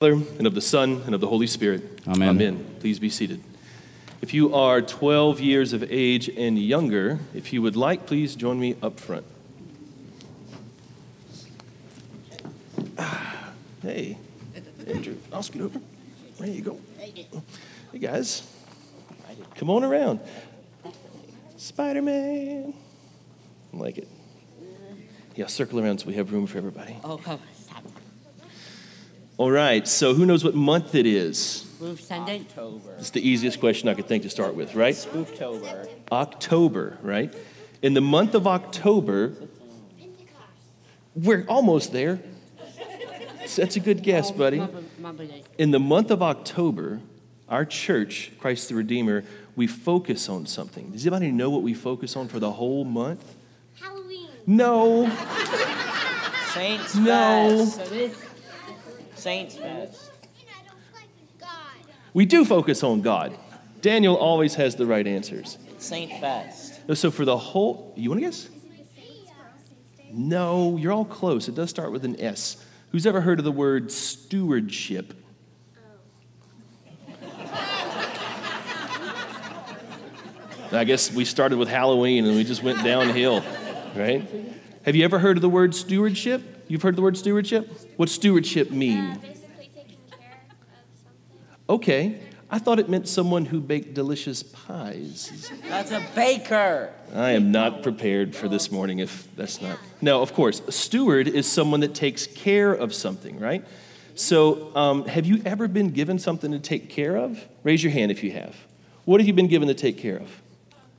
Father, and of the Son, and of the Holy Spirit. Amen. Amen. Please be seated. If you are 12 years of age and younger, if you would like, please join me up front. Ah, Hey, Andrew, I'll scoot over. There you go. Hey, guys, come on around. Spider Man. I like it. Yeah, circle around so we have room for everybody. Oh, come on, stop. All right, so who knows what month it is? October. It's the easiest question I could think to start with, right? Spooktober. October, right? In the month of October, we're almost there. That's a good guess, oh, buddy. Mama- Mama Day. In the month of October, our church, Christ the Redeemer, we focus on something. Does anybody know what we focus on for the whole month? Halloween. No, Saints No. Fest. Saints Fest. And I don't like God. we do focus on God. Daniel always has the right answers. Saint Fest. Uh, so for the whole, you want to guess? No, you're all close. It does start with an S. Who's ever heard of the word stewardship? I guess we started with Halloween and we just went downhill, right? Have you ever heard of the word stewardship? You've heard the word stewardship? What's stewardship mean? basically taking care of something. Okay, I thought it meant someone who baked delicious pies. That's a baker. I am not prepared for this morning if that's not. No, of course. A steward is someone that takes care of something, right? So, um, have you ever been given something to take care of? Raise your hand if you have. What have you been given to take care of?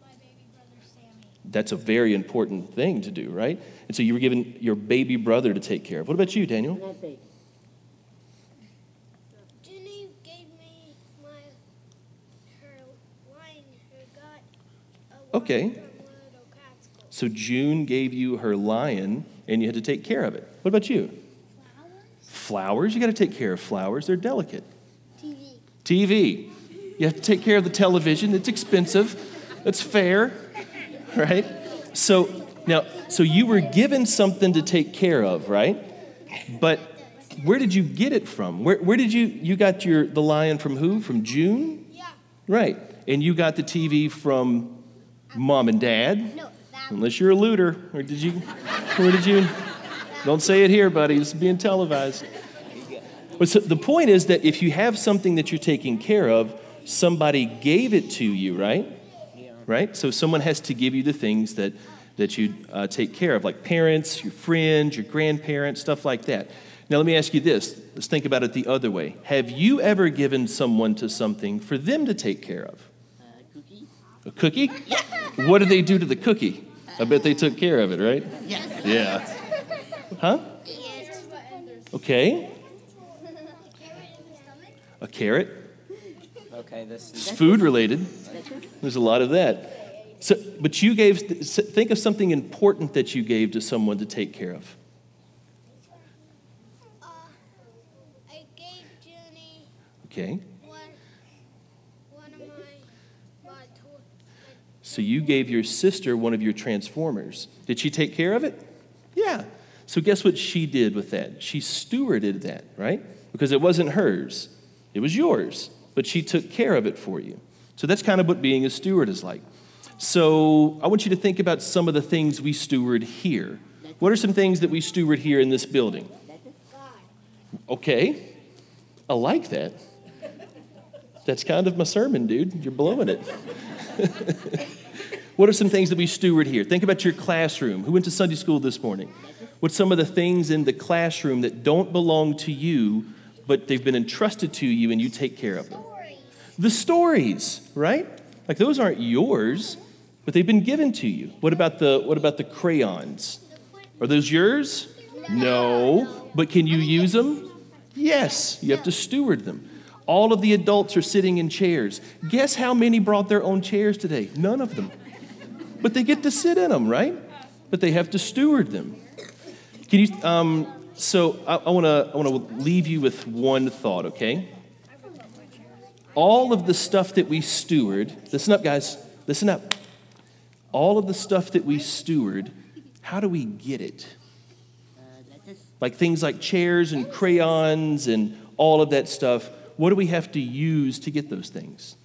My baby brother Sammy. That's a very important thing to do, right? And so you were given your baby brother to take care of. What about you, Daniel? Jenny gave me my her line who got a Okay. line from Little Catskill. So June gave you her lion and you had to take care of it. What about you? Flowers. Flowers, you got to take care of flowers. They're delicate. TV. TV. You have to take care of the television. It's expensive. It's fair, right? So now, so you were given something to take care of, right? But where did you get it from? Where, where did you you got your the lion from who? From June, Yeah. right? And you got the TV from mom and dad, No, unless you're a looter. Or did you? Where did you? Don't say it here, buddy. This is being televised. But so the point is that if you have something that you're taking care of, somebody gave it to you, right? Right? So someone has to give you the things that, that you uh, take care of, like parents, your friends, your grandparents, stuff like that. Now, let me ask you this. Let's think about it the other way. Have you ever given someone to something for them to take care of? A cookie. A cookie? What did they do to the cookie? I bet they took care of it, right? Yes. Yeah. Huh? yes. Okay. A carrot? Okay, this It's food related. There's a lot of that. So, but you gave, think of something important that you gave to someone to take care of. Uh, I gave Jenny Okay. one one of my my toy. So you gave your sister one of your transformers. Did she take care of it? Yeah. So guess what she did with that? She stewarded that, right? Because it wasn't hers, it was yours, but she took care of it for you. So that's kind of what being a steward is like. So I want you to think about some of the things we steward here. What are some things that we steward here in this building? Okay, I like that. That's kind of my sermon, dude. You're blowing it. what are some things that we steward here? Think about your classroom. Who went to Sunday school this morning? What's some of the things in the classroom that don't belong to you, but they've been entrusted to you and you take care of them? The stories, right? Like those aren't yours, but they've been given to you. What about the what about the crayons? Are those yours? No. But can you use them? Yes. You have to steward them. All of the adults are sitting in chairs. Guess how many brought their own chairs today? None of them. But they get to sit in them, right? But they have to steward them. Can you? Um, so I, I want to I want to leave you with one thought, okay? All of the stuff that we steward. Listen up, guys. Listen up. All of the stuff that we steward. How do we get it? Like things like chairs and crayons and all of that stuff. What do we have to use to get those things?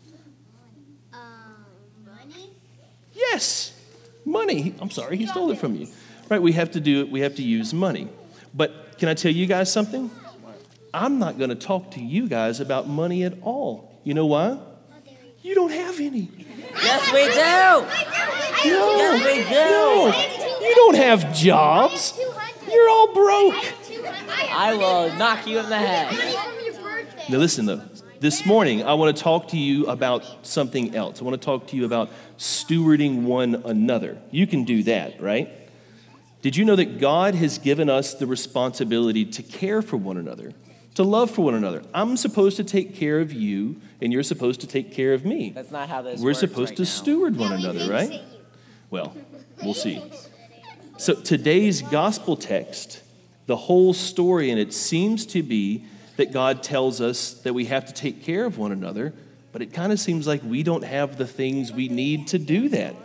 Money? Yes, money. I'm sorry, he stole it from you. Right, we have to do it, we have to use money. But can I tell you guys something? I'm not going to talk to you guys about money at all. You know why? You don't have any. Yes, we do. No, Yes, we do. no. You don't have jobs. You're all broke. I will knock you in the head. from your birthday. Now, listen though. This morning, I want to talk to you about something else. I want to talk to you about stewarding one another. You can do that, right? Did you know that God has given us the responsibility to care for one another, to love for one another? I'm supposed to take care of you, and you're supposed to take care of me. That's not how this works. We're works supposed right to now. steward one another, right? Well, we'll see. So today's gospel text, the whole story, and it seems to be that God tells us that we have to take care of one another, but it kind of seems like we don't have the things we need to do that.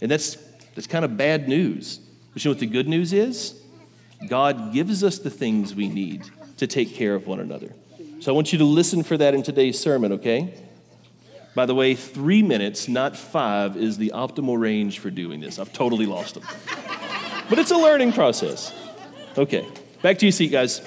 And that's, that's kind of bad news. But you know what the good news is? God gives us the things we need to take care of one another. So I want you to listen for that in today's sermon, okay? By the way, three minutes, not five, is the optimal range for doing this. I've totally lost them. but it's a learning process. Okay, back to your seat, guys.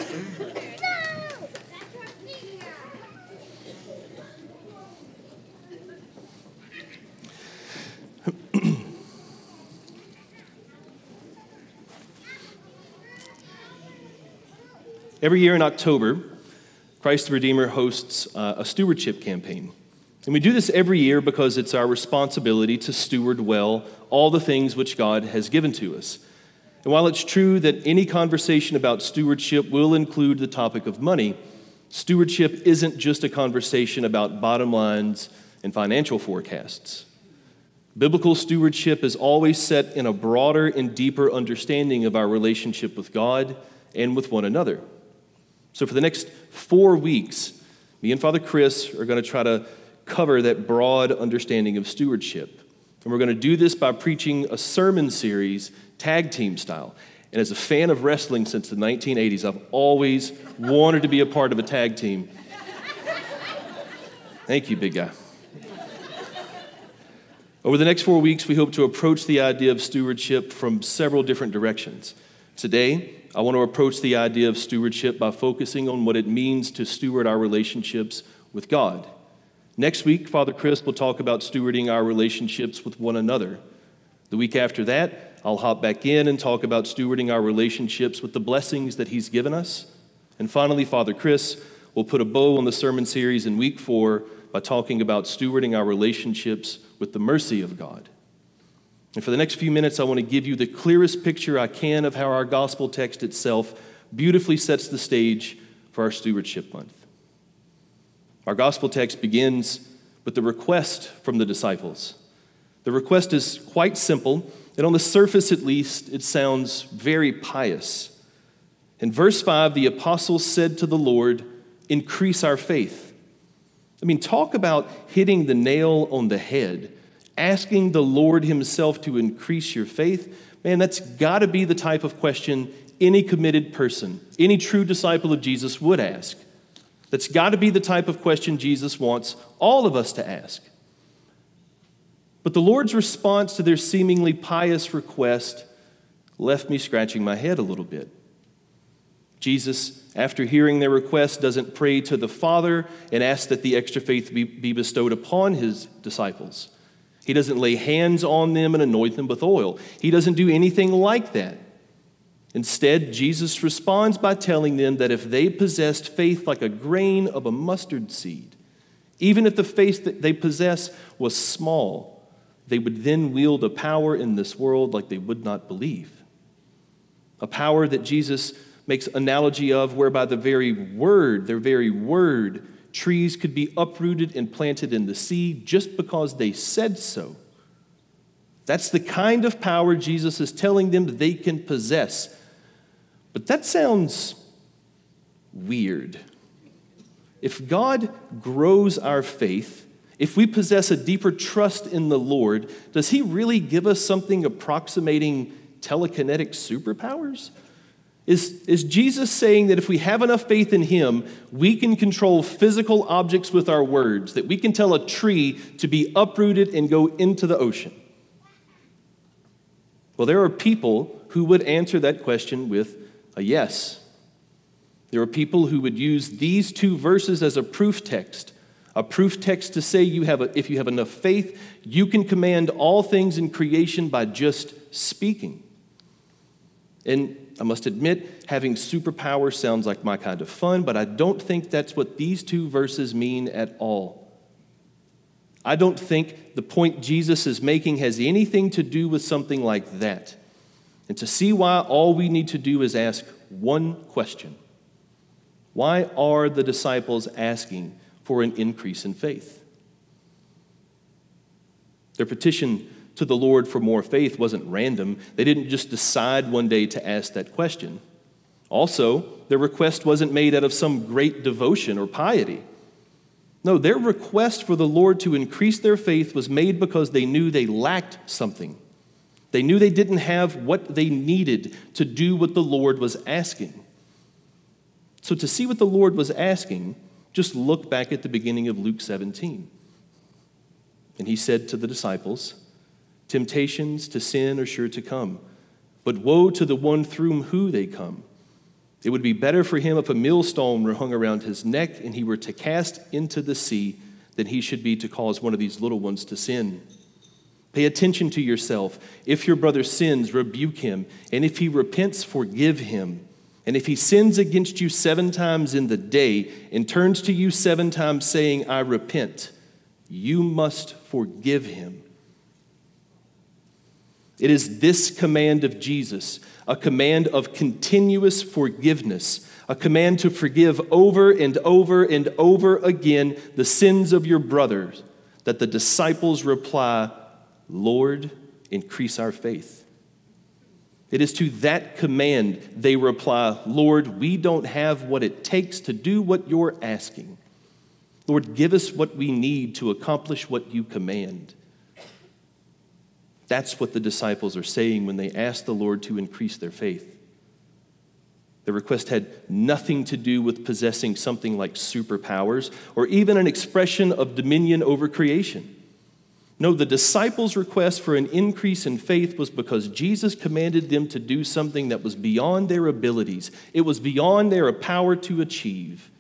Every year in October, Christ the Redeemer hosts uh, a stewardship campaign. And we do this every year because it's our responsibility to steward well all the things which God has given to us. And while it's true that any conversation about stewardship will include the topic of money, stewardship isn't just a conversation about bottom lines and financial forecasts. Biblical stewardship is always set in a broader and deeper understanding of our relationship with God and with one another. So, for the next four weeks, me and Father Chris are going to try to cover that broad understanding of stewardship. And we're going to do this by preaching a sermon series, tag team style. And as a fan of wrestling since the 1980s, I've always wanted to be a part of a tag team. Thank you, big guy. Over the next four weeks, we hope to approach the idea of stewardship from several different directions. Today, I want to approach the idea of stewardship by focusing on what it means to steward our relationships with God. Next week, Father Chris will talk about stewarding our relationships with one another. The week after that, I'll hop back in and talk about stewarding our relationships with the blessings that He's given us. And finally, Father Chris will put a bow on the sermon series in week four by talking about stewarding our relationships with the mercy of God. And for the next few minutes, I want to give you the clearest picture I can of how our gospel text itself beautifully sets the stage for our stewardship month. Our gospel text begins with the request from the disciples. The request is quite simple, and on the surface at least, it sounds very pious. In verse 5, the apostles said to the Lord, Increase our faith. I mean, talk about hitting the nail on the head, asking the Lord Himself to increase your faith. Man, that's got to be the type of question any committed person, any true disciple of Jesus would ask. That's got to be the type of question Jesus wants all of us to ask. But the Lord's response to their seemingly pious request left me scratching my head a little bit. Jesus, after hearing their request, doesn't pray to the Father and ask that the extra faith be, be bestowed upon his disciples. He doesn't lay hands on them and anoint them with oil. He doesn't do anything like that. Instead, Jesus responds by telling them that if they possessed faith like a grain of a mustard seed, even if the faith that they possess was small, they would then wield a power in this world like they would not believe. A power that Jesus makes analogy of whereby the very word, their very word, trees could be uprooted and planted in the sea just because they said so. That's the kind of power Jesus is telling them they can possess. But that sounds weird. If God grows our faith, if we possess a deeper trust in the Lord, does He really give us something approximating telekinetic superpowers? Is, is Jesus saying that if we have enough faith in him, we can control physical objects with our words, that we can tell a tree to be uprooted and go into the ocean? Well, there are people who would answer that question with a yes. There are people who would use these two verses as a proof text, a proof text to say you have a, if you have enough faith, you can command all things in creation by just speaking. And I must admit, having superpower sounds like my kind of fun, but I don't think that's what these two verses mean at all. I don't think the point Jesus is making has anything to do with something like that. And to see why, all we need to do is ask one question Why are the disciples asking for an increase in faith? Their petition to the Lord for more faith wasn't random. They didn't just decide one day to ask that question. Also, their request wasn't made out of some great devotion or piety. No, their request for the Lord to increase their faith was made because they knew they lacked something. They knew they didn't have what they needed to do what the Lord was asking. So, to see what the Lord was asking, just look back at the beginning of Luke 17. And he said to the disciples, Temptations to sin are sure to come, but woe to the one through whom they come. It would be better for him if a millstone were hung around his neck and he were to cast into the sea than he should be to cause one of these little ones to sin. Pay attention to yourself. If your brother sins, rebuke him, and if he repents, forgive him. And if he sins against you seven times in the day and turns to you seven times saying, I repent, you must forgive him. It is this command of Jesus, a command of continuous forgiveness, a command to forgive over and over and over again the sins of your brothers, that the disciples reply, Lord, increase our faith. It is to that command they reply, Lord, we don't have what it takes to do what you're asking. Lord, give us what we need to accomplish what you command. That's what the disciples are saying when they ask the Lord to increase their faith. The request had nothing to do with possessing something like superpowers or even an expression of dominion over creation. No, the disciples' request for an increase in faith was because Jesus commanded them to do something that was beyond their abilities, it was beyond their power to achieve.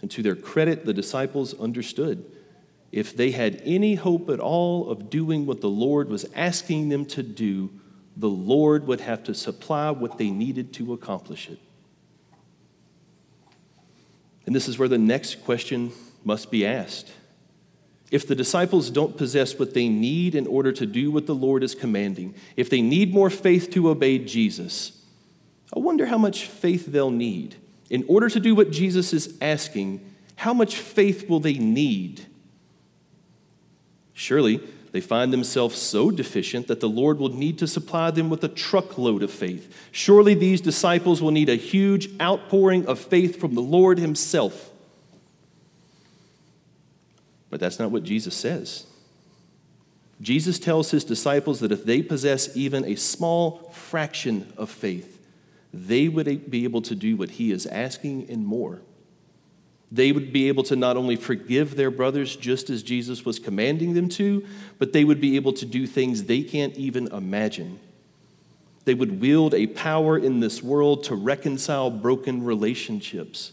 And to their credit, the disciples understood if they had any hope at all of doing what the Lord was asking them to do, the Lord would have to supply what they needed to accomplish it. And this is where the next question must be asked. If the disciples don't possess what they need in order to do what the Lord is commanding, if they need more faith to obey Jesus, I wonder how much faith they'll need. In order to do what Jesus is asking, how much faith will they need Surely they find themselves so deficient that the Lord will need to supply them with a truckload of faith. Surely these disciples will need a huge outpouring of faith from the Lord Himself. But that's not what Jesus says. Jesus tells his disciples that if they possess even a small fraction of faith, they would be able to do what he is asking and more. They would be able to not only forgive their brothers just as Jesus was commanding them to, but they would be able to do things they can't even imagine. They would wield a power in this world to reconcile broken relationships.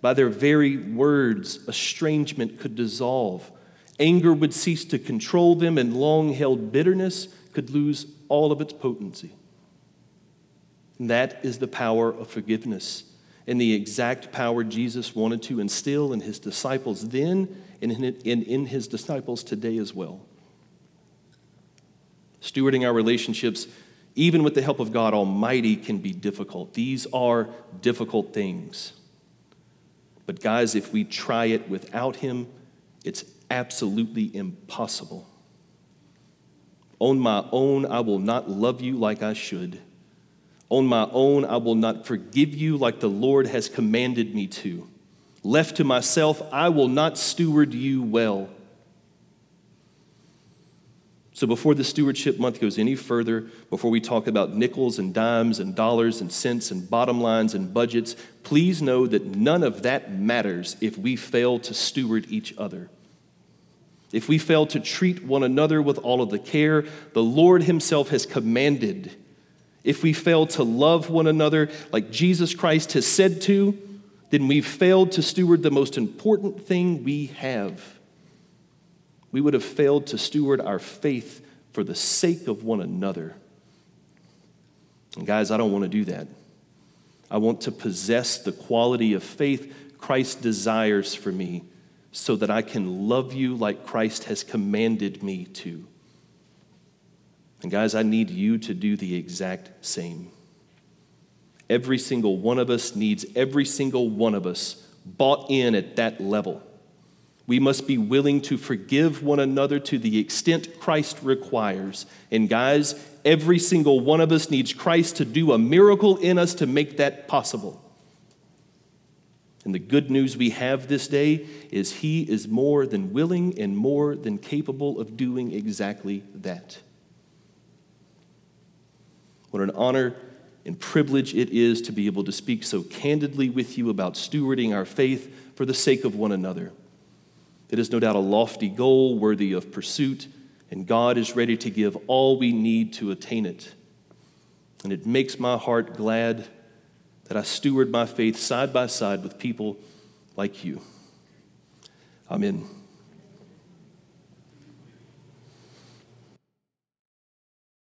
By their very words, estrangement could dissolve. Anger would cease to control them, and long held bitterness could lose all of its potency. And that is the power of forgiveness and the exact power Jesus wanted to instill in his disciples then and in his disciples today as well. Stewarding our relationships, even with the help of God Almighty, can be difficult. These are difficult things. But, guys, if we try it without Him, it's absolutely impossible. On my own, I will not love you like I should. On my own, I will not forgive you like the Lord has commanded me to. Left to myself, I will not steward you well. So, before the stewardship month goes any further, before we talk about nickels and dimes and dollars and cents and bottom lines and budgets, please know that none of that matters if we fail to steward each other. If we fail to treat one another with all of the care the Lord Himself has commanded, if we fail to love one another like Jesus Christ has said to, then we've failed to steward the most important thing we have. We would have failed to steward our faith for the sake of one another. And guys, I don't want to do that. I want to possess the quality of faith Christ desires for me so that I can love you like Christ has commanded me to. And guys, I need you to do the exact same. Every single one of us needs every single one of us bought in at that level. We must be willing to forgive one another to the extent Christ requires. And guys, every single one of us needs Christ to do a miracle in us to make that possible. And the good news we have this day is He is more than willing and more than capable of doing exactly that. What an honor and privilege it is to be able to speak so candidly with you about stewarding our faith for the sake of one another. It is no doubt a lofty goal worthy of pursuit, and God is ready to give all we need to attain it. And it makes my heart glad that I steward my faith side by side with people like you. Amen.